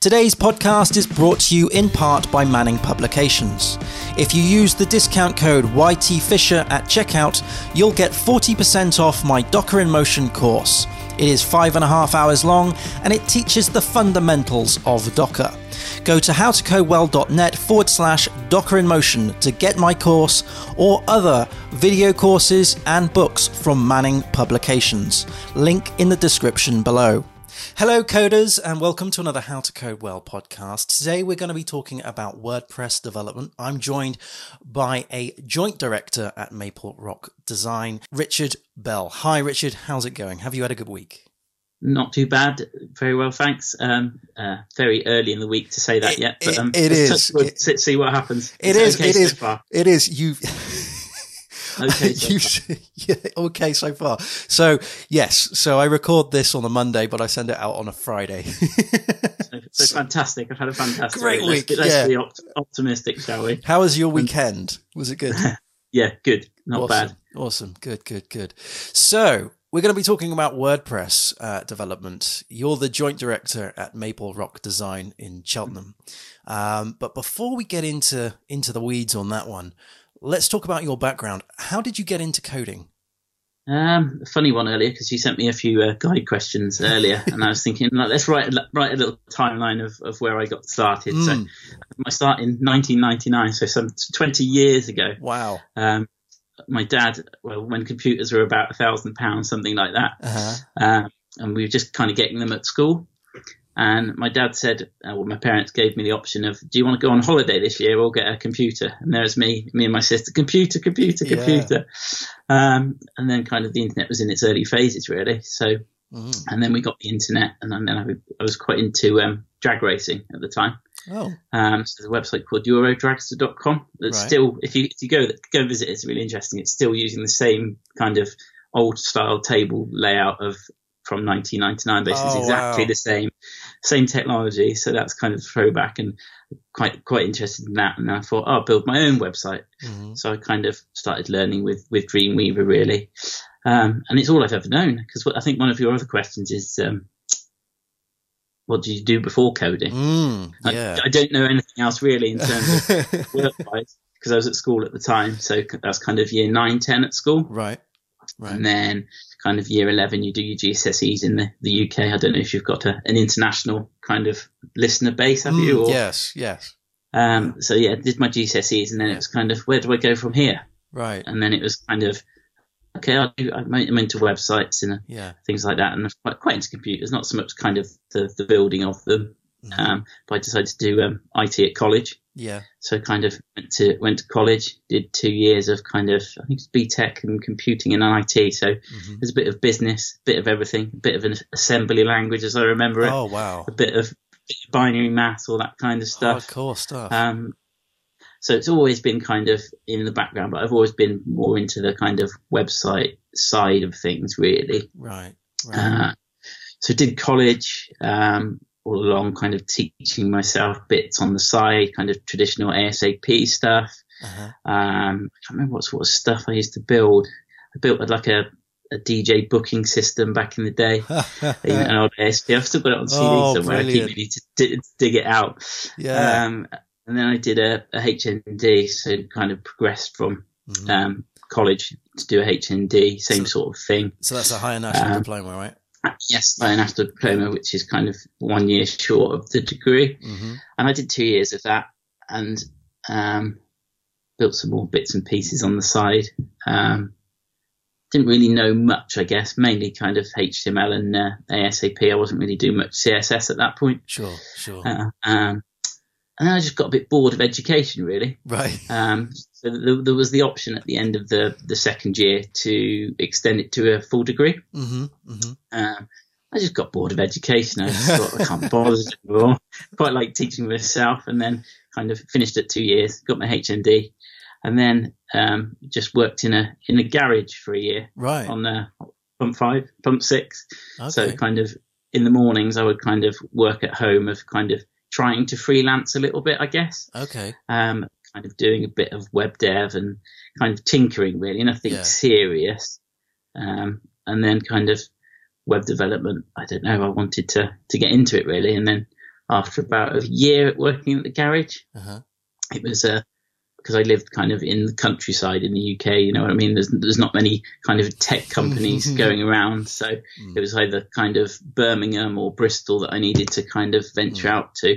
Today's podcast is brought to you in part by Manning Publications. If you use the discount code YTFisher at checkout, you'll get 40% off my Docker in Motion course. It is five and a half hours long and it teaches the fundamentals of Docker. Go to howtocodewell.net forward slash Docker in Motion to get my course or other video courses and books from Manning Publications. Link in the description below. Hello, coders, and welcome to another How to Code Well podcast. Today, we're going to be talking about WordPress development. I'm joined by a joint director at Maple Rock Design, Richard Bell. Hi, Richard. How's it going? Have you had a good week? Not too bad. Very well, thanks. Um, uh, very early in the week to say that It- yet, but um, it- is. It- see what happens. It is. It is. Okay it, is so it is. You. Okay so yeah, okay so far. So yes, so I record this on a Monday, but I send it out on a Friday. So, so fantastic. I've had a fantastic Great Let's week, be- Let's, yeah. be opt- optimistic, shall we? How was your weekend? Was it good? Yeah, good. Not awesome. bad. Awesome. Good, good, good. So, we're going to be talking about WordPress uh, development. You're the joint director at Maple Rock Design in Cheltenham. Um, but before we get into into the weeds on that one, let's talk about your background. How did you get into coding? Um, a funny one earlier because you sent me a few uh, guide questions earlier, and I was thinking, like, let's write a, write a little timeline of, of where I got started. So, Mm. I start in 1999, so some 20 years ago. Wow. Um, my dad, well, when computers were about a thousand pounds, something like that, Uh-huh. um, and we were just kind of getting them at school. And my dad said, uh, well, my parents gave me the option of, do you want to go on holiday this year or get a computer? And there's me, me and my sister, computer, computer, Yeah. computer. Um, and then kind of the internet was in its early phases, really. So, Mhm. and then we got the internet, and then I, I was quite into um, drag racing at the time. Oh, Um, so there's a website called Eurodragster.com that's Right. still, if you if you go go visit, it's really interesting. It's still using the same kind of old style table layout of from 1999. Basically, Oh, it's exactly wow. the same same technology. So that's kind of throwback and quite quite interested in that. And I thought, oh, I'll build my own website. Mhm. So I kind of started learning with with Dreamweaver really, um, and it's all I've ever known. Because I think one of your other questions is. Um, what did you do before coding? Mm, I- yeah. I, don't know anything else really in terms of work wise because I was at school at the time. So that's kind of year nine, 10 at school. right. Right. And then kind of year 11, you do your GCSEs in the, the UK. I don't know if you've got a, an international kind of listener base, have you? Mm, Or, yes. Yes. um, so yeah, did my GCSEs and then it was kind of, where do I go from here? Right. And then it was kind of, okay, I'll do, I'm into websites and Yeah. things like that. And I'm quite, quite into computers, not so much kind of the, the building of them. Mhm. Um, but I decided to do um, IT at college. Yeah. So kind of went to went to college, did two years of kind of I think it's BTEC and computing and IT. So Mhm. there's a bit of business, a bit of everything, a bit of an assembly language as I remember it, Oh wow. a bit of binary math, all that kind of stuff. Hardcore stuff. Um, so it's always been kind of in the background, but I've always been more into the kind of website side of things, really. right. Right. Uh, so did college um, all along, kind of teaching myself bits on the side, kind of traditional ASP stuff. uh-huh. Um, I can't remember what sort of stuff I used to build. I built like a, a DJ booking system back in the day. An old ASP. I've still got it on CD Oh, somewhere. I keep meaning to dig, dig it out. yeah. Um, and then I did a, a HND, so kind of progressed from Mhm. um, college to do a HND, same So- sort of thing. so that's a higher national um, diploma, right? Yes, I an after diploma, which is kind of one year short of the degree. hmm And I did two years of that and um, built some more bits and pieces on the side. Um, didn't really know much, I guess, mainly kind of HTML and uh, ASP. I wasn't really doing much CSS at that point. Sure. Sure. Uh, um, and then I just got a bit bored of education, really. right. Um, so there, there was the option at the end of the, the second year to extend it to a full degree. hmm hmm Um, I just got bored of education. I just thought I can't bother anymore. Quite like teaching myself, and then kind of finished at two years, got my HND, and then um, just worked in a in a garage for a year Right. on the pump five, pump six. okay. So kind of in the mornings, I would kind of work at home of kind of trying to freelance a little bit, I guess. okay. Um, kind of doing a bit of web dev and kind of tinkering, really, nothing Yeah. serious. Um, and then kind of web development. I don't know. I wanted to to get into it really, and then after about a year working at the garage. Uh-huh. It was uh, because I lived kind of in the countryside in the UK. You know what I mean? There's there's not many kind of tech companies going around, so Mm. it was either kind of Birmingham or Bristol that I needed to kind of venture Mm. out to.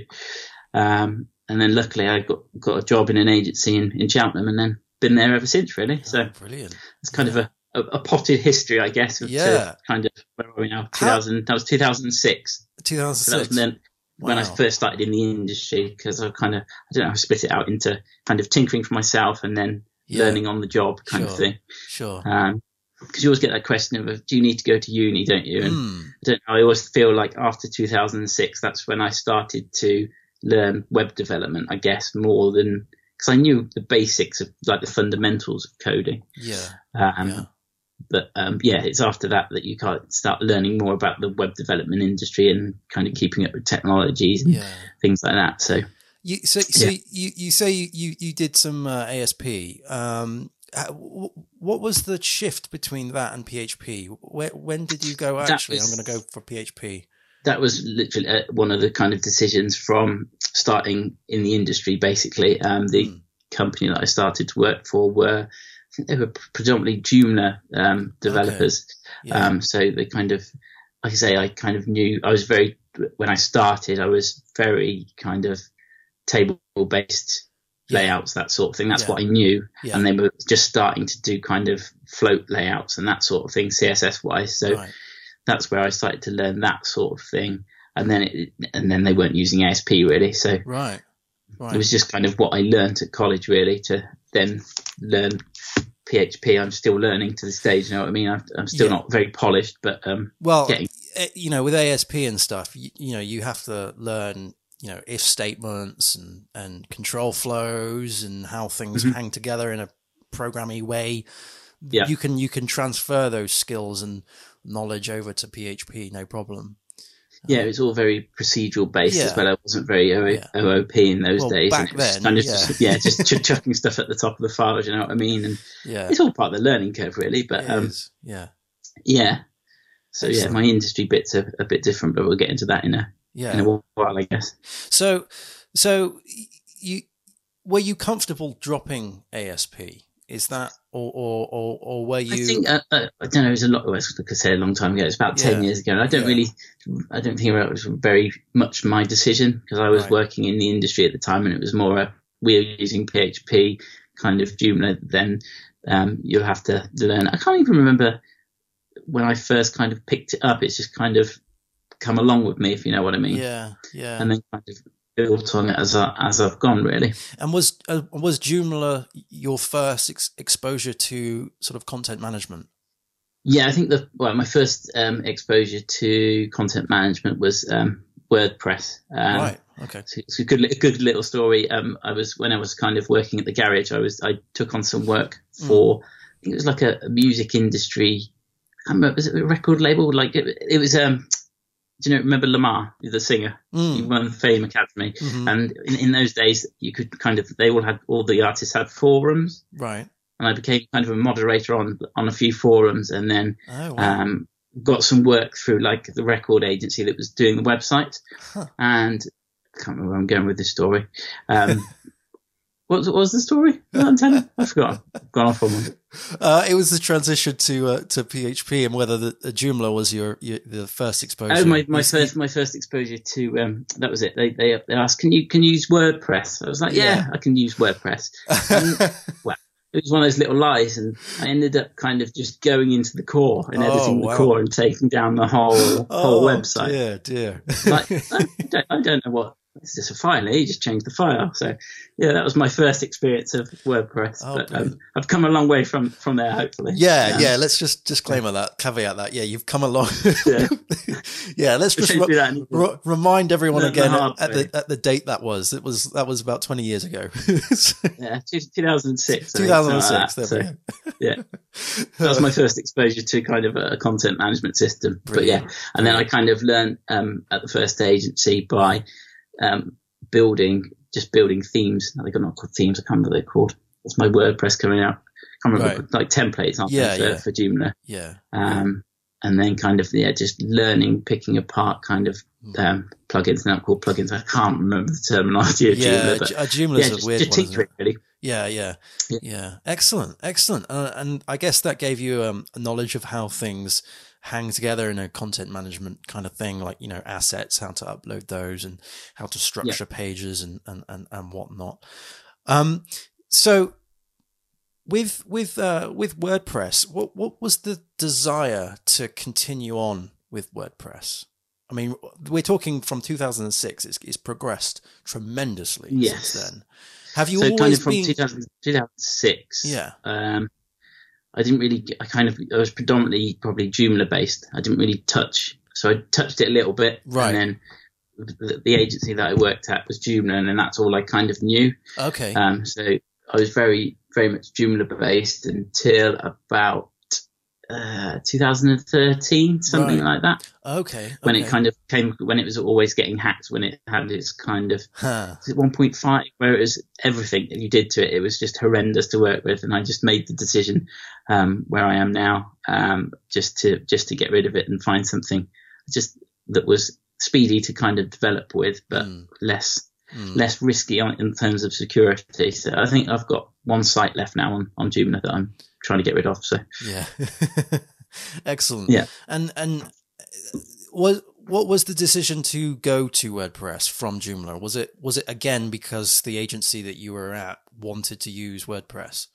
Um, and then luckily I got got a job in an agency in, in Cheltenham, and then been there ever since. Really, so Oh, brilliant. it's kind of a, a, a potted history, I guess. Yeah. Kind of where are we now? How- 2000. That was 2006. So that was 2006. then when I first started in the industry because I kind of I don't know I split it out into kind of tinkering for myself and then Yeah. learning on the job kind Sure. of thing. Sure. Because you always get that question of do you need to go to uni, don't you? And Mm. I don't know. I always feel like after 2006, that's when I started to learn web development. I guess more than because I knew the basics of like the fundamentals of coding. Yeah. Um, yeah. But um, yeah, it's after that that you kind of start learning more about the web development industry and kind of keeping up with technologies and Yeah. things like that. So You so so Yeah. you you say you you did some uh, ASP. Um, what was the shift between that and PHP? Where, when did you go? Actually, was- I'm going to go for PHP. that was literally uh, one of the kind of decisions from starting in the industry. Basically, um, the Mm. company that I started to work for were they were predominantly Joomla um, developers. Yeah. Um, so they kind of, like I say, I kind of knew I was very when I started, I was very kind of table based Yeah. layouts, that sort of thing. That's Yeah. what I knew, and they were just starting to do kind of float layouts and that sort of thing, CSS wise. So right. that's where I started to learn that sort of thing. And then it, and then they weren't using ASP really, so Right. Right. it was just kind of what I learned at college really to then learn PHP. I'm still learning to this stage. You know what I mean? I'm, I'm still Yeah. not very polished, but um, well, getting- eh, you know, with ASP and stuff, you, you know, you have to learn, you know, if statements and and control flows and how things Mhm. hang together in a programmy way. Yeah. You can you can transfer those skills and knowledge over to PHP, no problem. Yeah, it was all very procedural based Yeah. as well. I wasn't very o- Yeah. OOP in those Well, days. back and it was then, kind of yeah. just, yeah, just ch- chucking stuff at the top of the files. You know what I mean? And Yeah. it's all part of the learning curve, really. But um. Yeah. yeah. So yeah, my industry bits are a bit different, but we'll get into that in a Yeah. in a while, I guess. So, so you were you comfortable dropping ASP? Is that or or or, or were you? I think uh, uh, I don't know. It was a lot. Like I say, a long time ago. It's about ten Yeah. years ago. And I don't Yeah. really. I don't think it was very much my decision because I was Right. working in the industry at the time, and it was more a we were using PHP kind of Joomla. Then um, you'll have to learn. I can't even remember when I first kind of picked it up. It's just kind of come along with me, if you know what I mean. yeah, yeah. And then kind of built on it as I, as I've gone, really. And was uh, was Joomla your first ex- exposure to sort of content management? Yeah, I think the well, my first um, exposure to content management was um, WordPress. Um, right. Okay. So it's a good, a good little story. Um, I was when I was kind of working at the garage. I was I took on some work for. I think it was like a, a music industry. I can't remember, was it a record label? Like it, it was. Um, do you know? Remember Lemar, the singer? He Mm. won Fame Academy, Mhm. and in, in those days, you could kind of they all had all the artists had forums, Right. and I became kind of a moderator on on a few forums, and then Oh wow. um, got some work through like the record agency that was doing the website, Huh. and I can't remember where I'm going with this story. Um, what, was, what was the story? I forgot. I've gone off on one. Uh, it was the transition to uh, to PHP and whether the, the Joomla was your, your the first exposure. Oh, my, my first my first exposure to um, that was it. They, they they asked, "Can you can you use WordPress?" I was like, "Yeah, Yeah. I can use WordPress." Well, it was one of those little lies, and I ended up kind of just going into the core and Oh, editing wow. the core and taking down the whole whole oh, website. Dear, dear. like I don't, I don't know what it's just a file. eh? You just change the file. So yeah, that was my first experience of WordPress. Oh, but um, I've come a long way from from there. Hopefully. Yeah, Um, yeah. Let's just disclaimer that, caveat that. Yeah, you've come along. Yeah. yeah, let's just re- that re- remind everyone Learn the again hard at the at the date that was. It was that was about twenty years ago. Yeah, two- 2006. I Two thousand six. like There that. we So, yeah, that was my first exposure to kind of a content management system. But yeah, Brilliant. and then I kind of learned um, at the first agency by um, building, just building themes. No, they're not called themes. I can't remember what they're called. It's my WordPress coming out. I can't remember, Right. like templates, aren't Yeah, they, for, yeah. for Joomla. Yeah. Um, and then kind of yeah, just learning, picking apart kind of Hmm. um, plugins now called plugins. I can't remember the terminology of Yeah, Joomla, but uh, Joomla's yeah, a weird just one. it really. Yeah, yeah, Yeah. yeah. Excellent, excellent. Uh, and I guess that gave you um, a knowledge of how things hang together in a content management kind of thing, like you know assets, how to upload those, and how to structure pages and and and, and whatnot. Um, so with with uh, with WordPress, what what was the desire to continue on with WordPress? I mean, we're talking from 2006. It's, it's progressed tremendously Yes. since then. Have you so always kind of from been? 2000, 2006. Yeah. Um, I didn't really. I kind of. I was predominantly probably Joomla based. I didn't really touch. So I touched it a little bit, Right. and then the, the agency that I worked at was Joomla, and then that's all I kind of knew. Okay. Um, so I was very, very much Joomla based until about uh, 2013, something like that. okay. When it kind of came, when it was always getting hacked, when it had its kind of Huh. 1.5 where it was everything that you did to it it was just horrendous to work with and i just made the decision um, where i am now um, just to just to get rid of it and find something just that was speedy to kind of develop with but Mm. less Mm. less risky on, in terms of security so i think i've got one site left now on on Joomla that i'm trying to get rid of so Yeah. Excellent. Yeah. And and what what was the decision to go to WordPress from Joomla? Was it was it again because the agency that you were at wanted to use WordPress?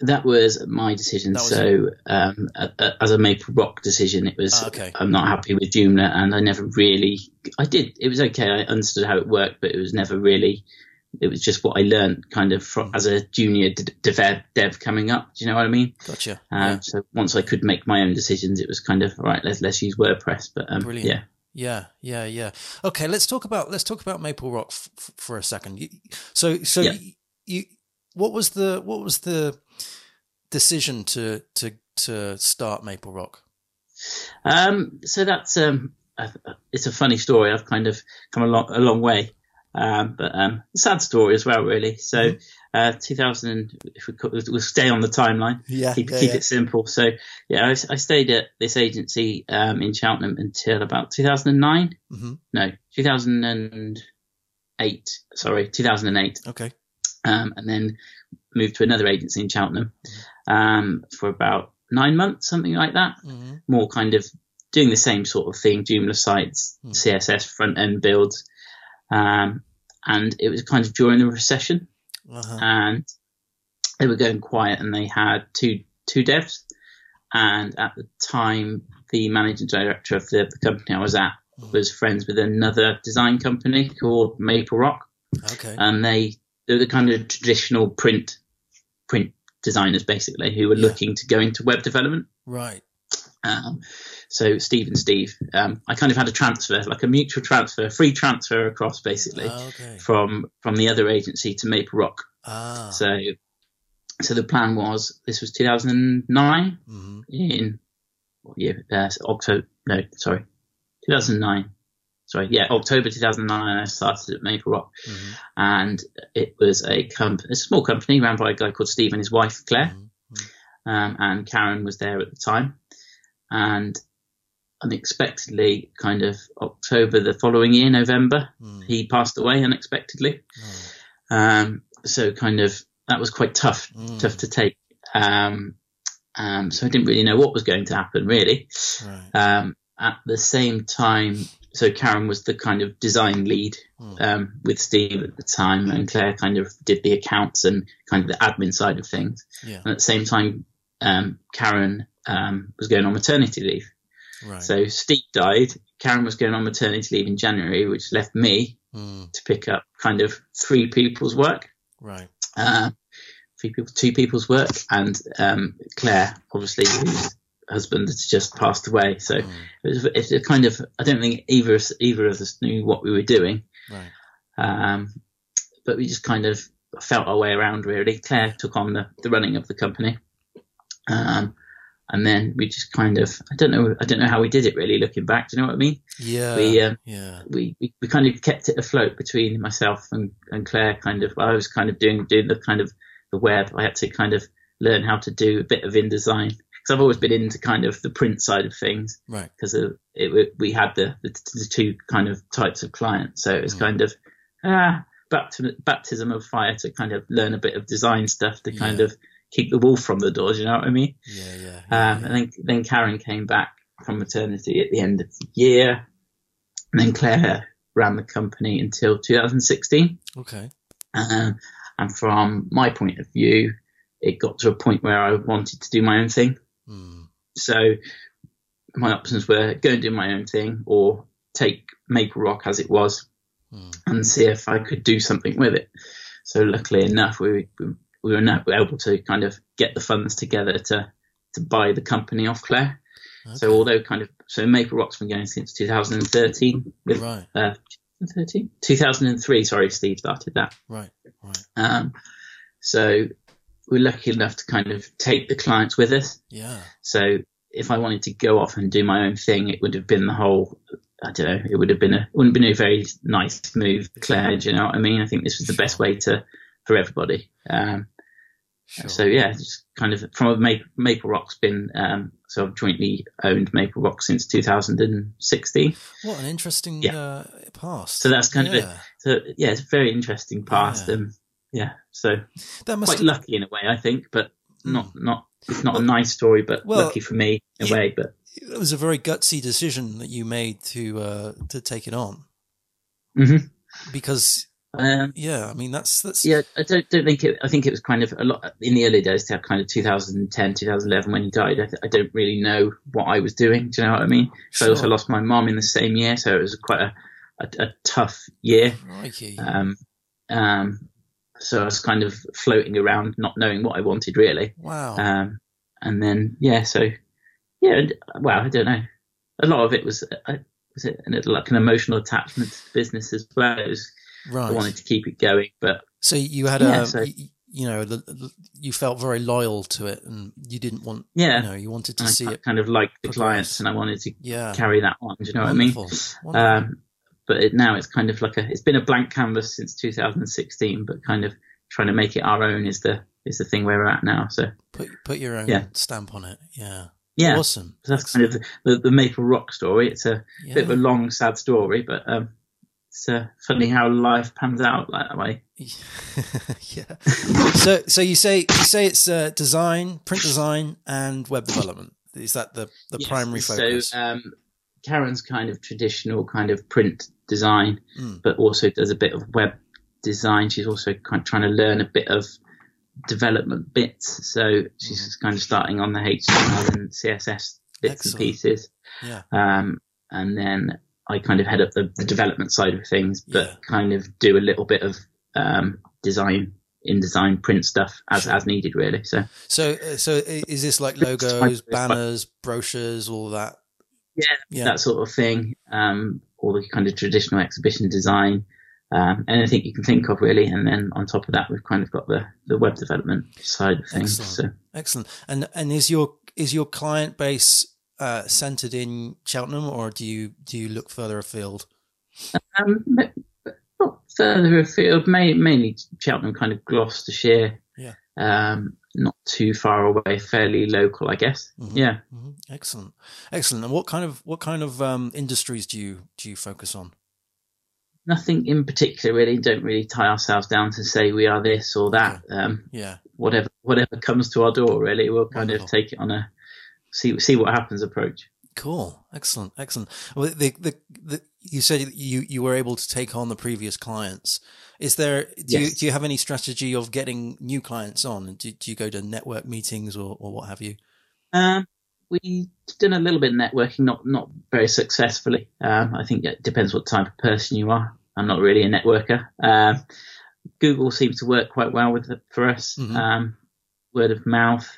that was my decision. Was so, um, a, a, as a Maple Rock decision, it was Ah, okay. I'm not happy with Joomla, and I never really. I did. It was okay. I understood how it worked, but it was never really. It was just what I learned, kind of, from, as a junior d- dev, dev coming up. Do you know what I mean? Gotcha. Um, yeah. So once I could make my own decisions, it was kind of right. Let's let's use WordPress. But um, Brilliant. yeah, Yeah, yeah, yeah. Okay, let's talk about let's talk about Maple Rock f- f- for a second. You, so, so Yeah. you, you, what was the what was the decision to to to start Maple Rock? Um, so that's um, it's a funny story. I've kind of come a long a long way, um, but um, sad story as well, really. So, uh, 2000. If we could, we'll stay on the timeline, Yeah, keep keep it simple. So, yeah, I, I stayed at this agency um, in Cheltenham until about 2009. hmm No, 2008. Sorry, 2008 Okay. um, and then moved to another agency in Cheltenham um, for about nine months, something like that. hmm More kind of doing the same sort of thing, Joomla sites, Hmm. CSS front end builds, um, and it was kind of during the recession, Uh-huh. and they were going quiet, and they had two two devs, and at the time, the managing director of the, the company I was at Hmm. was friends with another design company called Maple Rock Okay. and they they're the kind of traditional print print designers basically who were Yeah. looking to go into web development. right. Um, so Steve and Steve, um, I kind of had a transfer, like a mutual transfer, free transfer across basically Okay. from from the other agency to Maple Rock. Ah. So so the plan was this was 2009 hmm in what year? Uh, October? No, sorry, 2009. Sorry, yeah, October 2009. I started at Maple Rock hmm and it was a comp- a small company ran by a guy called Steve and his wife Claire, hmm um, and Karen was there at the time. And unexpectedly, kind of October the following year, November, hmm he passed away unexpectedly. Um, so kind of that was quite tough, Mm. tough to take. Um, um, so I didn't really know what was going to happen really. Right. Um, at the same time, so Karen was the kind of design lead Mm. um, with Steve at the time, and Claire kind of did the accounts and kind of the admin side of things. Yeah. And at the same time, um, Karen um, was going on maternity leave. Right. So Steve died. Karen was going on maternity leave in January, which left me Mm. to pick up kind of three people's work. Right. Uh, three people, two people's work, and um, Claire, obviously, whose husband has just passed away. So Mm. it was it's a kind of I don't think either of us- either of us knew what we were doing, Right. um, but we just kind of felt our way around. Really, Claire took on the, the running of the company, um, and then we just kind of I don't know I don't know how we did it really. Looking back, do you know what I mean? Yeah. We, um, yeah. we, we, we kind of kept it afloat between myself and, and Claire. Kind of, I was kind of doing doing the kind of the web. I had to kind of learn how to do a bit of InDesign because I've always been into kind of the print side of things. Right. Because it, we had the, the, the two kind of types of clients, so it was mm. kind of ah baptism, baptism of fire to kind of learn a bit of design stuff to kind yeah. of keep the wolf from the doors. You know what I mean? Yeah, yeah. yeah, um, yeah. And then then Karen came back from maternity at the end of the year, and then Claire ran the company until 2016. Okay. Um, and from my point of view, it got to a point where I wanted to do my own thing. Mm. So my options were go and do my own thing or take Maple Rock as it was mm. and see if I could do something with it. So luckily enough, we, we, we were now able to kind of get the funds together to, to buy the company off Claire. Okay. So although kind of, so Maple Rock's been going since 2013 with, right. uh, 2013? 2003, sorry, Steve started that. Right, right. Um, so we're lucky enough to kind of take the clients with us. Yeah. So if I wanted to go off and do my own thing, it would have been the whole. I don't know. It would have been a wouldn't have been a very nice move, for Claire. Do you know what I mean? I think this was the best way to for everybody. Um, sure. So yeah, just kind of from Maple, Maple Rock's been um, so I've jointly owned Maple Rock since 2016. What an interesting yeah. uh, past. So that's kind yeah. of it. So yeah, it's a very interesting past. Yeah. Um, yeah. So that must quite have... lucky in a way, I think, but not mm. not it's not well, a nice story, but well, lucky for me in a way. But it was a very gutsy decision that you made to uh, to take it on. Mm-hmm. Because um, yeah, I mean that's that's yeah. I don't don't think it. I think it was kind of a lot in the early days to have kind of 2010, 2011 when he died. I, I don't really know what I was doing. Do you know what I mean? So sure. I also lost my mom in the same year, so it was quite a a, a tough year. Um, um, so I was kind of floating around, not knowing what I wanted really. Wow. Um, and then yeah, so yeah, well, I don't know. A lot of it was uh, was it like an emotional attachment to business as well. It was, right. I wanted to keep it going, but so you had yeah, a. So, you know, the, you felt very loyal to it, and you didn't want, yeah, you know, you wanted to I see it kind of like the clients, and I wanted to yeah. carry that on. Do you know Wonderful. what I mean? Um, but it, now it's kind of like a it's been a blank canvas since 2016 but kind of trying to make it our own is the is the thing where we're at now so put put your own yeah. stamp on it yeah yeah awesome so that's Excellent. kind of the, the, the, maple rock story it's a yeah. bit of a long sad story but um it's uh, funny how life pans out like that way yeah so so you say you say it's uh, design print design and web development is that the the yes, primary focus so um Karen's kind of traditional kind of print design, mm. but also does a bit of web design. She's also kind of trying to learn a bit of development bits. So she's mm. kind of starting on the HTML and CSS bits Excellent. and pieces. Yeah. Um, and then I kind of head up the, the development side of things, but yeah. kind of do a little bit of um, design InDesign print stuff as sure. as needed really so so uh, so is this like logos banners brochures all that yeah, yeah. that sort of thing um all the kind of traditional exhibition design, um, anything you can think of really. And then on top of that, we've kind of got the, the web development side of things. Excellent. So. Excellent. And and is your is your client base uh, centered in Cheltenham, or do you do you look further afield? Um, not further afield, may, mainly Cheltenham, kind of Gloucestershire. Yeah. Um, not too far away, fairly local, I guess. Mm-hmm. Yeah. Mm-hmm. Excellent, excellent. And what kind of what kind of um, industries do you do you focus on? Nothing in particular, really. Don't really tie ourselves down to say we are this or that. Okay. Um, yeah. Whatever whatever comes to our door, really, we'll kind Wonderful. of take it on a see see what happens approach. Cool, excellent, excellent. Well, the, the, the, you said you you were able to take on the previous clients. Is there do yes. you do you have any strategy of getting new clients on? Do, do you go to network meetings or, or what have you? Um, we've done a little bit of networking, not not very successfully. Um, I think it depends what type of person you are. I'm not really a networker. Um, Google seems to work quite well with it for us. Mm-hmm. Um, word of mouth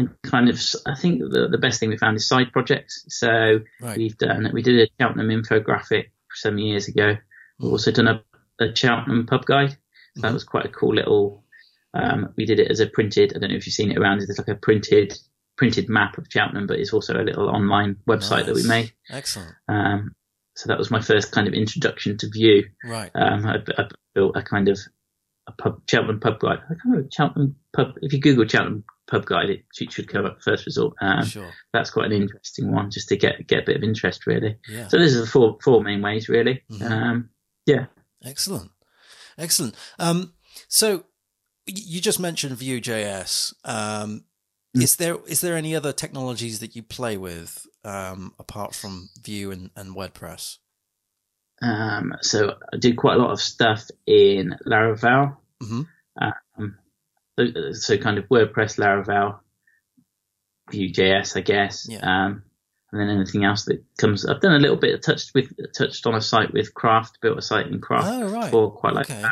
and kind of I think the, the best thing we found is side projects. So right. we've done we did a Cheltenham infographic some years ago. We've mm. also done a a Cheltenham pub guide. So that mm-hmm. was quite a cool little. Um, we did it as a printed. I don't know if you've seen it around. It's like a printed printed map of Cheltenham, but it's also a little online website nice. that we made. Excellent. Um, so that was my first kind of introduction to Vue. Right. Um, I, I, built a kind of a pub Cheltenham pub guide. I can't remember Cheltenham pub. If you Google Cheltenham pub guide, it should come up first result. Um, Sure. That's quite an interesting one, just to get get a bit of interest, really. Yeah. So those are the four four main ways, really. Mhm. Um, yeah. Excellent. Excellent. Um, so you just mentioned Vue.js. Um, Mm. Is there is there any other technologies that you play with um, apart from Vue and, and WordPress? Um, so I do quite a lot of stuff in Laravel. Mhm. Um, so, kind of WordPress, Laravel, Vue.js, I guess. Yeah. Um, and then anything else that comes. I've done a little bit of touched with touched on a site with Craft, built a site in Craft Oh right. before, quite like okay.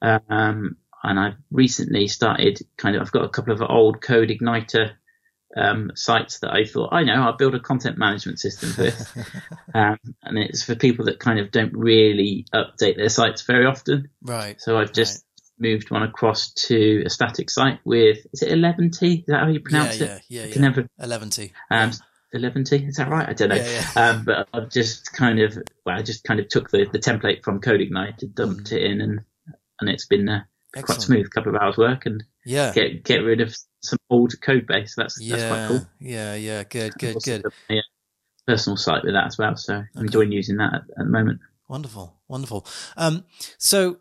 that. Um, and I've recently started kind of. I've got a couple of old Code Igniter um, sites that I thought I know I'll build a content management system for this. um, and it's for people that kind of don't really update their sites very often. right. So I've just moved one across to a static site with is it 11t? Is that how you Yeah, pronounce yeah, it? yeah, I yeah. can never Eleven T. um, 11t. Is that right? I don't know. Yeah, yeah. Um, but I've just kind of well, I just kind of took the, the template from CodeIgnite, dumped Mhm. it in, and and it's been uh, quite smooth. couple of hours work and Yeah. get get rid of some old code base. That's yeah. that's quite cool. Yeah. Yeah. Good. Good. Good. a, uh, personal site with that as well. So I'm enjoying using that at, at the moment. Wonderful, wonderful. Um, so,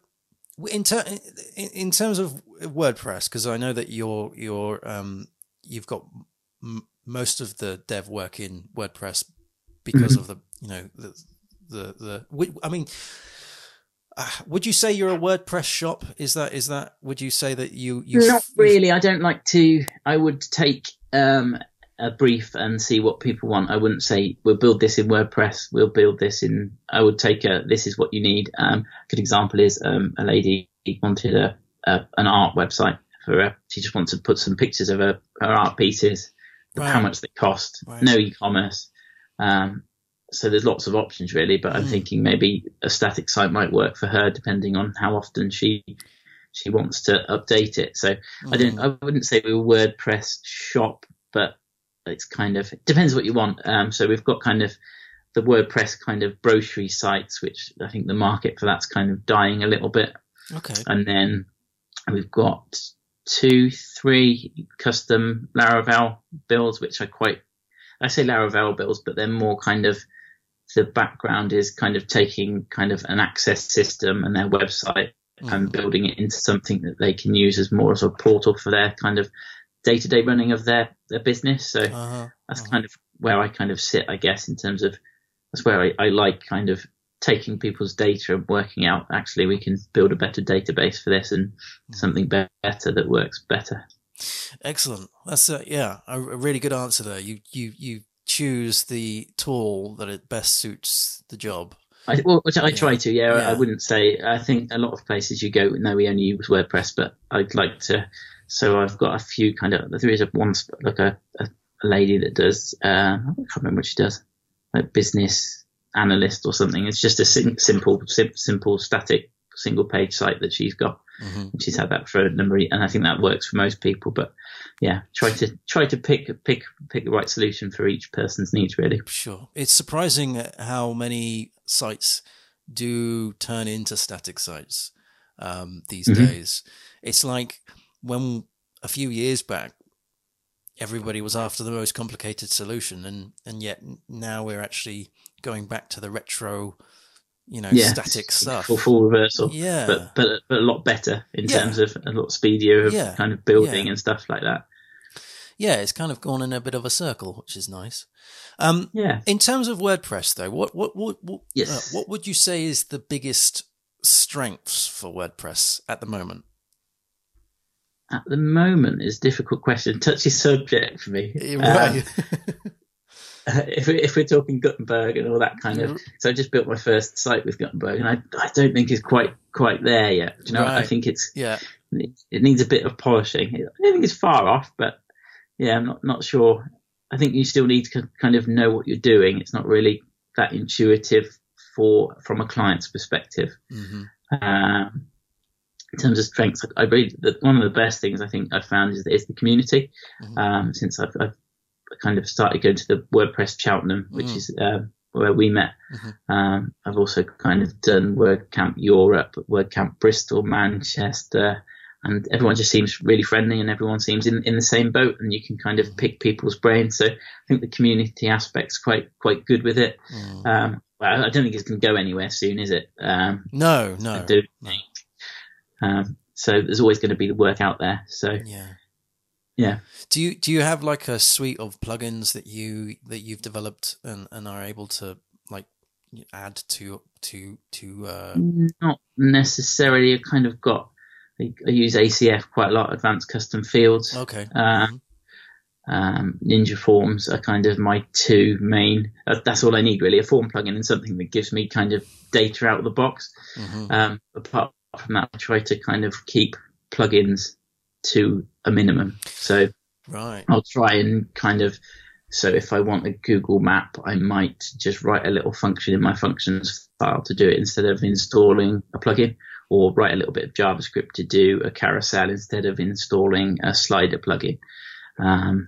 in, ter- in in terms of WordPress, because I know that you're you're um, you've got m- most of the dev work in WordPress because Mhm. of the you know the the the. I mean, uh, would you say you're a WordPress shop? Is that is that? Would you say that you you Not really. I don't like to. I would take um, a brief and see what people want. I wouldn't say we'll build this in WordPress. We'll build this in. I would take a. This is what you need. Um, good example is um, a lady wanted a, a an art website for her. She just wants to put some pictures of her, her art pieces, Right. how much they cost, Right. no e-commerce. Um, so there's lots of options really, but I'm Mm. thinking maybe a static site might work for her depending on how often she she wants to update it. So I don't. Mm. I wouldn't say we're a WordPress shop, but it's kind of it depends what you want. Um, so we've got kind of the WordPress kind of brochure sites, which I think the market for that's kind of dying a little bit, Okay. and then we've got two, three custom Laravel builds, which are quite. I say Laravel builds, but they're more kind of the background is kind of taking kind of an access system and their website Mm. and building it into something that they can use as more as a portal for their kind of day to day running of their, their business. So Uh-huh. that's uh-huh. kind of where I kind of sit, I guess, in terms of that's where I, I like kind of taking people's data and working out actually we can build a better database for this and Mm-hmm. something better that works better. Excellent. That's a, yeah, a, a really good answer there. You you you choose the tool that it best suits the job. I, well, which I Yeah. try to, yeah, Yeah. I wouldn't say. I think a lot of places you go, no, we only use WordPress, but I'd like to. So I've got a few kind of. There is a one like a, a, a lady that does. Uh, I can't remember what she does, like business analyst or something. It's just a sim- simple, sim- simple, static, single page site that she's got. hmm And she's had that for a number, of, and I think that works for most people. But yeah, try to try to pick pick pick the right solution for each person's needs, really. Sure. It's surprising how many sites do turn into static sites um, these Mhm. days. It's like when a few years back, everybody was after the most complicated solution, and and yet now we're actually going back to the retro, you know, Yeah, static stuff. Full, full reversal. Yeah. but but but a lot better in Yeah. terms of a lot speedier of Yeah. kind of building and stuff like that. yeah, it's kind of gone in a bit of a circle, which is nice. Um, Yeah. In terms of WordPress, though, what what what what, Yes. uh, what would you say is the biggest strengths for WordPress at the moment? At the moment, it's a difficult question, touchy subject for me. Right. Um, if, we, if we're talking Gutenberg and all that kind Mhm. of, so I just built my first site with Gutenberg, and I I don't think it's quite quite there yet. Do you know, I think it's yeah. it needs a bit of polishing. I don't think it's far off, but yeah, I'm not not sure. I think you still need to kind of know what you're doing. It's not really that intuitive for from a client's perspective. hmm Um, in terms of strengths, I really the, one of the best things I think I've found is, is the community. Mhm. Um, since I've, I've kind of started going to the WordPress Cheltenham, which Mm. is um, where we met. Mhm. Um, I've also kind of done WordCamp Europe, WordCamp Bristol, Manchester. and everyone just seems really friendly, and everyone seems in in the same boat, and you can kind of pick people's brains. So I think the community aspect's quite quite good with it. Mm. Um, well, I don't think it's going to go anywhere soon, is it? Um, no, no. I do no. Um, so there's always going to be the work out there. So yeah. Yeah. Do you do you have like a suite of plugins that you that you've developed and, and are able to like add to to to uh not necessarily I kind of got I, I use ACF quite a lot, advanced custom fields. Okay. Um, um, Ninja Forms are kind of my two main. Uh, that's all I need really: a form plugin and something that gives me kind of data out of the box. Mm-hmm. Um, apart from that, I try to kind of keep plugins to a minimum. So right. I'll try and kind of so if I want a Google map, I might just write a little function in my functions file to do it instead of installing a plugin, or write a little bit of JavaScript to do a carousel instead of installing a slider plugin. Um,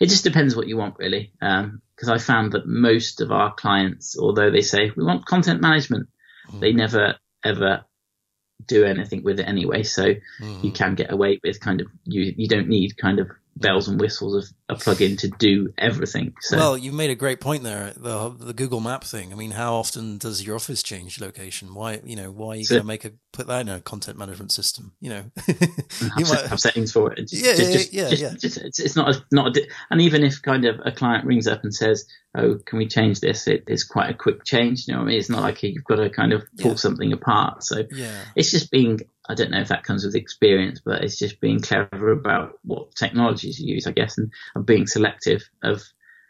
it just depends what you want really. Because um, I found that most of our clients, although they say we want content management, mm. they never ever do anything with it anyway. So mm. you can get away with kind of you you don't need kind of bells and whistles of a plugin to do everything. So. Well, you made a great point there. The the Google Map thing. I mean, how often does your office change location? Why you know why are you so, going to make a put that in a content management system? You know, you have, might, have settings for it. Just, yeah, just, yeah, just, yeah. Just, it's, it's, not a, not a, and even if kind of a client rings up and says, "Oh, can we change this?" It, it's quite a quick change. You know, I mean, it's not like you've got to kind of pull yeah. something apart. So yeah. it's just being I don't know if that comes with experience, but it's just being clever about what technologies you use, I guess, and, and being selective of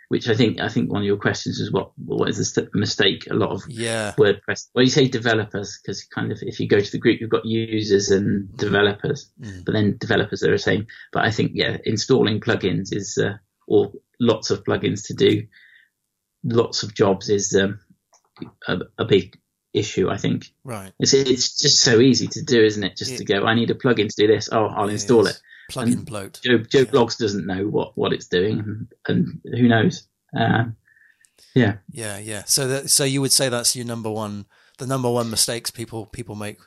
which I think I think one of your questions is what what is the mistake a lot of yeah. WordPress. Well, you say developers because kind of if you go to the group, you've got users and developers, mm. but then developers are the same. But I think yeah, installing plugins is uh, or lots of plugins to do lots of jobs is um, a, a, big issue. I think. Right. It's it's just so easy to do, isn't it? Just it, to go, I need a plugin to do this. Oh, I'll install it. Plug and bloat. Joe, Joe yeah. Bloggs doesn't know what what it's doing, and, and who knows? Um, yeah. Yeah, yeah. So that so you would say that's your number one, the number one mistakes people people make.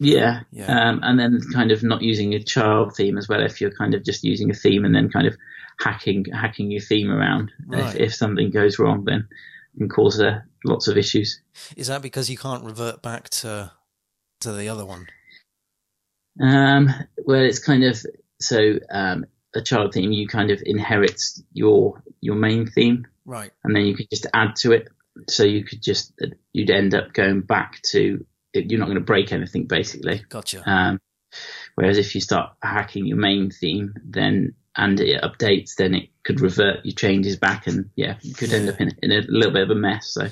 Yeah, yeah. Um, and then kind of not using a child theme as well. If you're kind of just using a theme and then kind of hacking hacking your theme around, right. if, if something goes wrong, then can cause uh, lots of issues. Is that because you can't revert back to to the other one? Um, well, it's kind of so um, a child theme. You kind of inherit your your main theme, right? And then you could just add to it. So you could just you'd end up going back to you're not going to break anything basically. Gotcha. Um, whereas if you start hacking your main theme, then and it updates, then it could revert your changes back, and yeah, you could end up in, in a little bit of a mess. So,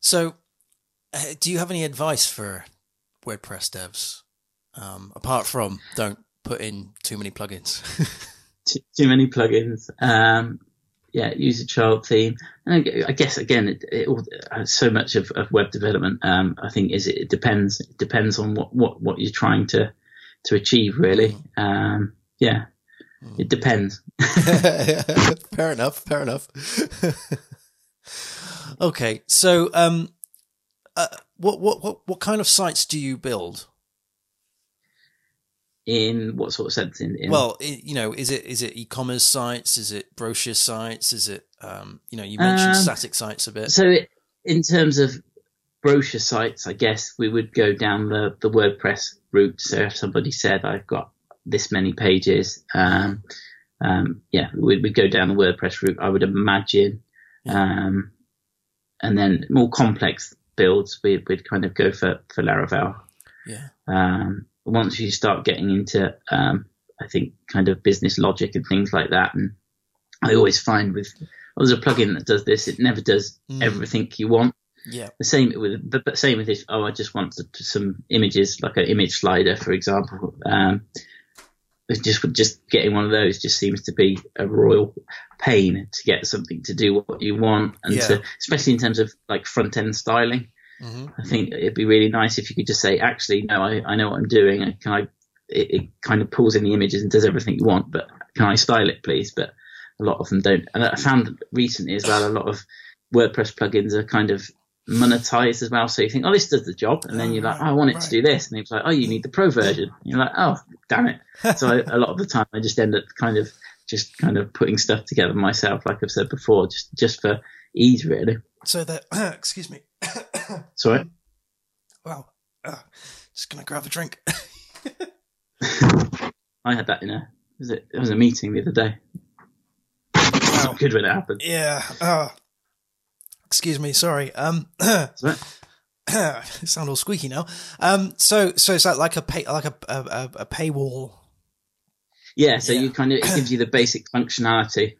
so uh, do you have any advice for WordPress devs um, apart from don't put in too many plugins? too, too, many plugins. Um, yeah, use a child theme. And I guess again, it, it all, uh, so much of, of web development, um, I think, is it depends. It depends on what, what, what you're trying to to achieve, really. Mm. Um, yeah, Mm. It depends. fair enough. Fair enough. okay, so um, uh, what what what what kind of sites do you build? In what sort of sense? In, in... well, you know, is it is it e-commerce sites? Is it brochure sites? Is it um, you know, you mentioned um, static sites a bit. So, it, in terms of brochure sites, I guess we would go down the the WordPress route. So, if somebody said, "I've got this many pages. Um, um, yeah, we'd, we'd, go down the WordPress route, I would imagine. Um, and then more complex builds, we'd, we'd kind of go for, for Laravel. Yeah. Um, once you start getting into, um, I think, kind of business logic and things like that, and I always find with, well, there's a plugin that does this, it never does mm. everything you want. Yeah. The same with, but same with this. Oh, I just want some images, like an image slider, for example. Um, just just getting one of those just seems to be a royal pain to get something to do what you want, and yeah. to, especially in terms of like front end styling. Mm-hmm. I think it'd be really nice if you could just say, actually, no, I, I know what I'm doing. Can I? It, it, kind of pulls in the images and does everything you want, but can I style it, please? But a lot of them don't. And I found recently as well, a lot of WordPress plugins are kind of monetized as well. So you think, oh, this does the job, and then you're like, oh, I want it right. to do this, and it's like, oh, you need the pro version. And you're like, oh, damn it. So I, a lot of the time, I just end up kind of just kind of putting stuff together myself, like I've said before, just just for ease, really. So that excuse me. Sorry. Wow. Uh, just gonna grab a drink. I had that in a was it? It was a meeting the other day. Not good when it happened. yeah. Uh, excuse me. Sorry. Um. So, sound all squeaky now. Um. So so is that like a pay like a a, a, paywall? yeah, so Yeah. you kind of it gives you the basic functionality.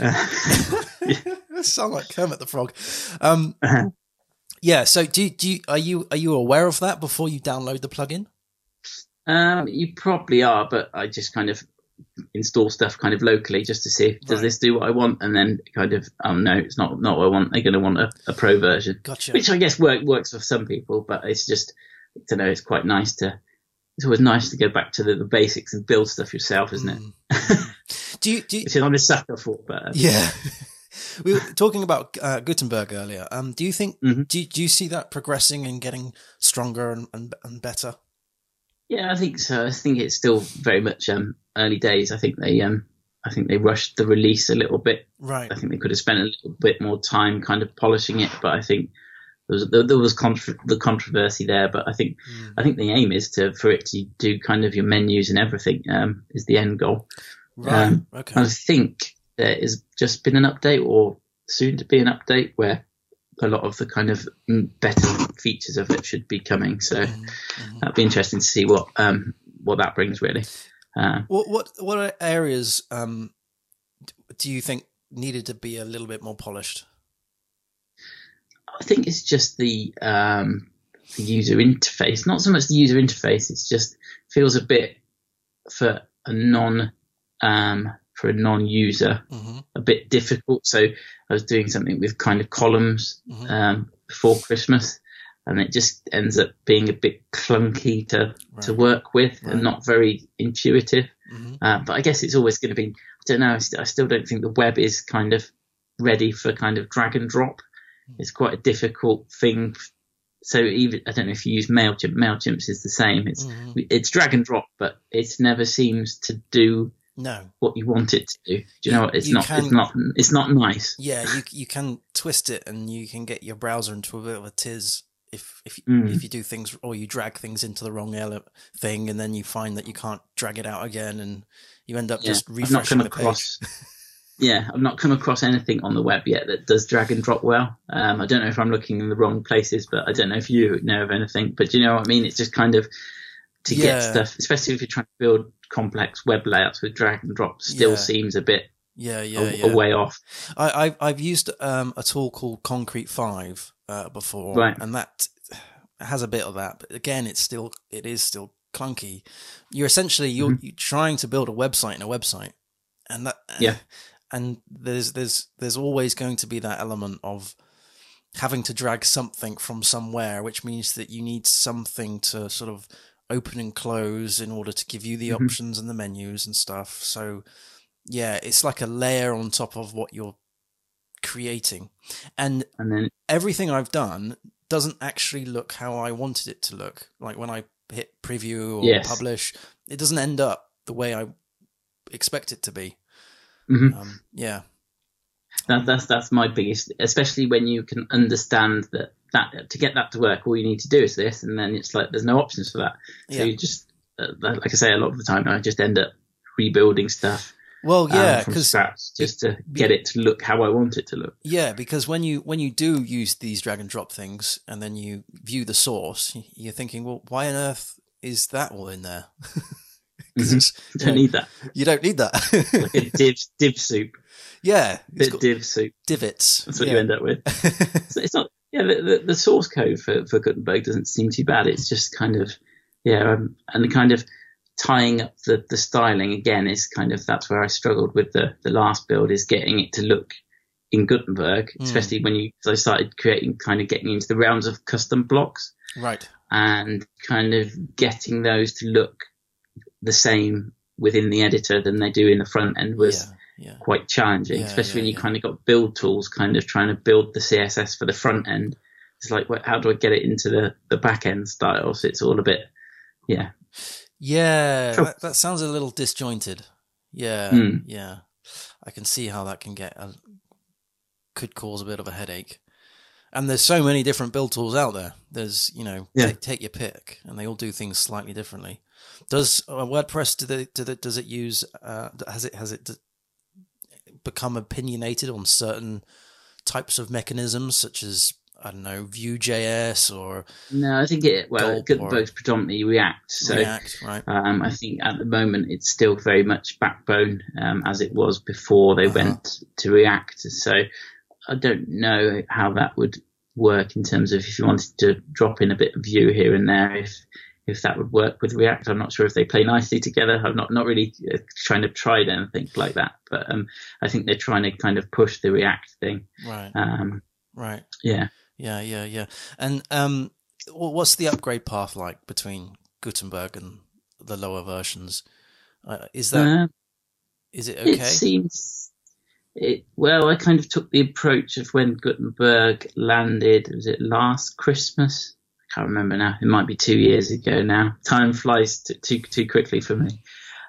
Uh, sound like Kermit the Frog. Um. Yeah. So do do you, are you are you aware of that before you download the plugin? um, you probably are, but I just kind of install stuff kind of locally just to see does Right. this do what I want, and then kind of oh no, it's not not what I want. They're going to want a, a pro version, Gotcha. which I guess work, works for some people, but it's just to know. It's quite nice to. It's always nice to go back to the, the basics and build stuff yourself, isn't it? Mm. Do you do you, Which I'm a sucker for, but uh, Yeah. we were talking about uh, Gutenberg earlier. Um, do you think Mhm. do, you, do you see that progressing and getting stronger and, and, and better? Yeah, I think so. I think it's still very much um, early days. I think they um, I think they rushed the release a little bit. Right. I think they could have spent a little bit more time kind of polishing it, but I think there was there, there was contra- the controversy there. But I think Mm. I think the aim is to for it to do kind of your menus and everything um, is the end goal. Right. Um, okay. I think there has just been an update or soon to be an update where a lot of the kind of better features of it should be coming. So Mhm, mhm. that'd be interesting to see what um, what that brings really. Uh, What what what areas um do you think needed to be a little bit more polished? I think it's just the um, the user interface, not so much the user interface. It's just feels a bit for a non um, for a non-user hmm a bit difficult. So I was doing something with kind of columns Mhm. um, before Christmas, and it just ends up being a bit clunky to to work with Right. and not very intuitive. hmm Uh, but I guess it's always going to be. I don't know. I, st- I still don't think the web is kind of ready for kind of drag and drop. It's quite a difficult thing. So even I don't know if you use Mailchimp. Mailchimp is the same. It's hmm it's drag and drop, but it never seems to do No. what you want it to do. Do you know what? It's not. can- It's not. It's not nice. Yeah, you you can twist it and you can get your browser into a bit of a tiz if if Mm. if you do things or you drag things into the wrong ele- thing and then you find that you can't drag it out again and you end up Yeah, just refreshing come the page. yeah, I've not come across anything on the web yet that does drag and drop well. Um, I don't know if I'm looking in the wrong places, but I don't know if you know of anything. But do you know what I mean? It's just kind of to Yeah. get stuff, especially if you're trying to build complex web layouts with drag and drop, still Yeah. seems a bit Yeah, yeah, a, yeah. a way off. I, I've I've used um, a tool called Concrete Five uh, before, Right. and that has a bit of that. But again, it's still it is still clunky. You're essentially you're, Mm-hmm. you're trying to build a website in a website, and that Yeah. and there's there's there's always going to be that element of having to drag something from somewhere, which means that you need something to sort of open and close in order to give you the Mhm. options and the menus and stuff. So yeah, it's like a layer on top of what you're creating. And And then everything I've done doesn't actually look how I wanted it to look. Like when I hit preview or Yes. publish, it doesn't end up the way I expect it to be. Mhm. Um, yeah. that, that's that's my biggest, especially when you can understand that that to get that to work, all you need to do is this, and then it's like there's no options for that. So Yeah. you just, uh, like I say, a lot of the time I just end up rebuilding stuff. Well, um, yeah, because scratch just to get it to look how I want it to look. yeah, because when you when you do use these drag and drop things, and then you view the source, you're thinking, well, why on earth is that all in there? Mhm. You don't need that. you don't need that. Like a div div soup, yeah, bit div soup. divots. That's what yeah. you end up with. So it's not. Yeah, the, the, the source code for for Gutenberg doesn't seem too bad. It's just kind of yeah, um, and the kind of tying up the the styling again is kind of that's where I struggled with the the last build is getting it to look in Gutenberg, Hmm. especially when you I started creating kind of getting into the realms of custom blocks right. and kind of getting those to look the same within the editor than they do in the front end was yeah, yeah. quite challenging, Yeah, especially yeah, when you kind of got build tools kind of trying to build the CSS for the front end it's like, how do I get it into the, the back end style? So it's all a bit, yeah. Yeah, that, that, sounds a little disjointed. Yeah, mm. yeah. I can see how that can get a, could cause a bit of a headache. And there's so many different build tools out there. There's, you know, yeah. take, take, your pick, and they all do things slightly differently. Does uh, WordPress do the, do the, does it use uh, has it has it become opinionated on certain types of mechanisms such as I don't know Vue.js or no, I think it well Gutenberg's predominantly React. So React, right. um, I think at the moment it's still very much backbone um, as it was before they uh-huh. went to React. So I don't know how that would work in terms of if you wanted to drop in a bit of Vue here and there. If if that would work with React. I'm not sure if they play nicely together. I'm not not really uh, trying to try anything like that, but um, I think they're trying to kind of push the React thing. Right. Um, right. Yeah. Yeah. Yeah. Yeah. And um, what's the upgrade path like between Gutenberg and the lower versions? Uh, is that uh, is it okay? It seems. It, well, I kind of took the approach of when Gutenberg landed. Was it last Christmas? I can't remember now. It might be two years ago now. Time flies too too, too quickly for me.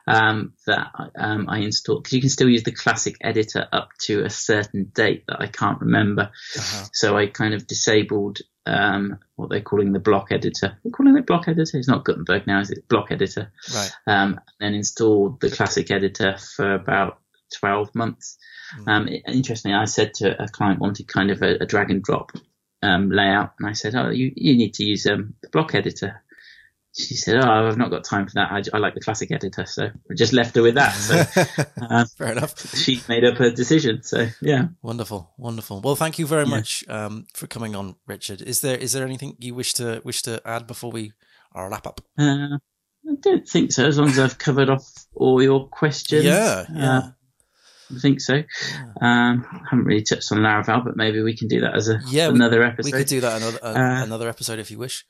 Um, that um, I installed because you can still use the classic editor up to a certain date that I can't remember. Uh-huh. So I kind of disabled um, what they're calling the block editor. They're calling it block editor. It's not Gutenberg now, is it? Block editor. Right. Um, then installed the classic editor for about 12 months. Mm. Um, interestingly, I said to a client wanted kind of a, a drag and drop um, layout, and I said, "Oh, you you need to use um, the block editor." She said, "Oh, I've not got time for that. I, I like the classic editor." So I just left her with that. So uh, fair enough. She made up her decision. So yeah, wonderful, wonderful. Well, thank you very yeah. much um, for coming on, Richard. Is there is there anything you wish to wish to add before we our wrap up? Uh, I don't think so. As long as I've covered off all your questions. Yeah, yeah. Uh, I think so. Um, I haven't really touched on Laravel, but maybe we can do that as a yeah, another we, episode. We could do that another uh, uh, another episode if you wish.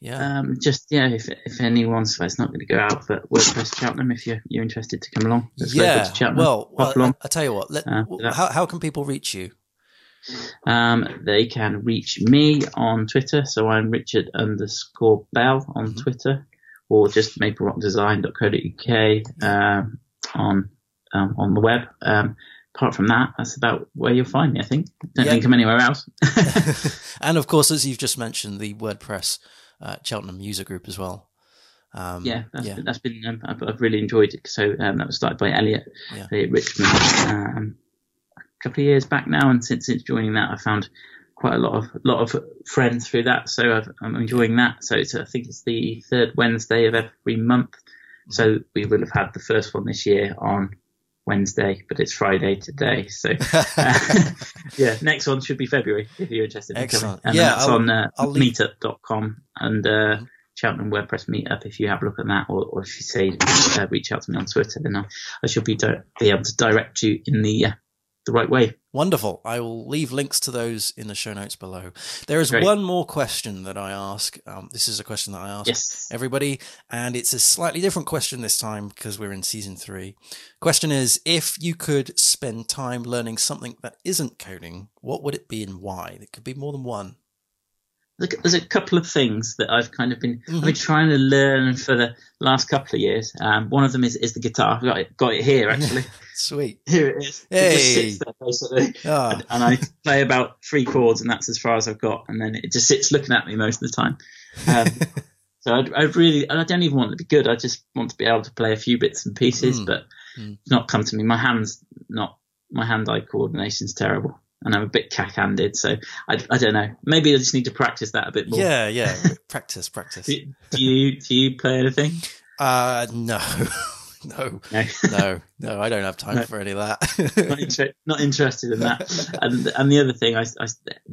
Yeah. Um, just yeah, if if anyone's well, it's not going to go out, but WordPress Cheltenham, if you're you're interested to come along. Yeah. Well, well I, I, tell you what. Let, uh, how how can people reach you? Um, they can reach me on Twitter. So I'm Richard underscore Bell on mm-hmm. Twitter, or just maplerockdesign.co.uk um, on um, on the web. Um, apart from that, that's about where you'll find me. I think. Don't yeah. think I'm anywhere else. and of course, as you've just mentioned, the WordPress uh, Cheltenham user group as well. Um, yeah, that's yeah. been, that's been um, I've, I've, really enjoyed it. So um, that was started by Elliot yeah. at Richmond um, a couple of years back now, and since since joining that, I found quite a lot of lot of friends through that. So i am enjoying that. So it's I think it's the third Wednesday of every month. So mm-hmm. we will have had the first one this year on Wednesday, but it's Friday today. So uh, yeah, next one should be February if you're interested. Excellent. Coming. And yeah, that's I'll, on uh, meetup.com and uh, mm-hmm. Cheltenham WordPress Meetup. If you have a look at that, or, or if you say uh, reach out to me on Twitter, then I'll, I should be, di- be able to direct you in the uh, the right way. Wonderful. I will leave links to those in the show notes below. There is Great. one more question that I ask. Um, this is a question that I ask yes. everybody, and it's a slightly different question this time because we're in season three. Question is If you could spend time learning something that isn't coding, what would it be and why? It could be more than one there's a couple of things that I've kind of been mm-hmm. I've been trying to learn for the last couple of years. Um, one of them is, is the guitar. I've got it, got it here actually. Sweet. Here it is. Hey. It just sits there basically, oh. and, and, I play about three chords, and that's as far as I've got. And then it just sits looking at me most of the time. Um, so I'd, I'd, really, I don't even want it to be good. I just want to be able to play a few bits and pieces, mm. but mm. it's not come to me. My hands not my hand-eye coordination's terrible and I'm a bit cack-handed, so I, I don't know. Maybe I just need to practice that a bit more. Yeah, yeah, practice, practice. do, do, you do you play anything? Uh, no. no, no, no, no, I don't have time no. for any of that. not, inter- not, interested in that. And, and the other thing, I, I,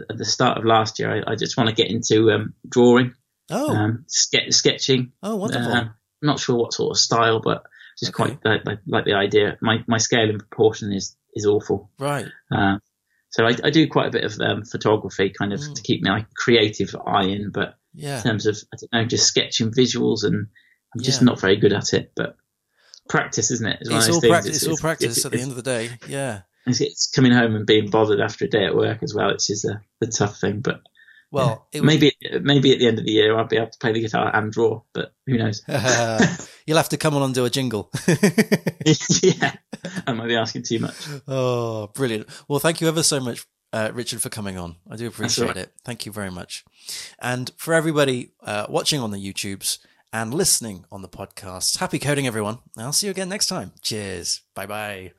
at the start of last year, I, I just want to get into um, drawing. Oh, um, ske- sketching. Oh, wonderful. Uh, not sure what sort of style, but just okay. quite like, like, the idea. My my scale and proportion is is awful. Right. Uh, so I, I, do quite a bit of um, photography, kind of mm. to keep my creative eye in. But yeah. in terms of I don't know, just sketching visuals, and I'm just yeah. not very good at it. But practice, isn't it? It's, it's all practice. It's, it's, all practice it's, at the end of the day. Yeah. It's coming home and being bothered after a day at work as well. It's just a, the tough thing, but Well, yeah. maybe maybe at the end of the year I'll be able to play the guitar and draw, but who knows? You'll have to come on and do a jingle. yeah, I might be asking too much. Oh, brilliant! Well, thank you ever so much, uh, Richard, for coming on. I do appreciate right. it. Thank you very much. And for everybody uh, watching on the YouTubes and listening on the podcast, happy coding, everyone. I'll see you again next time. Cheers. Bye bye.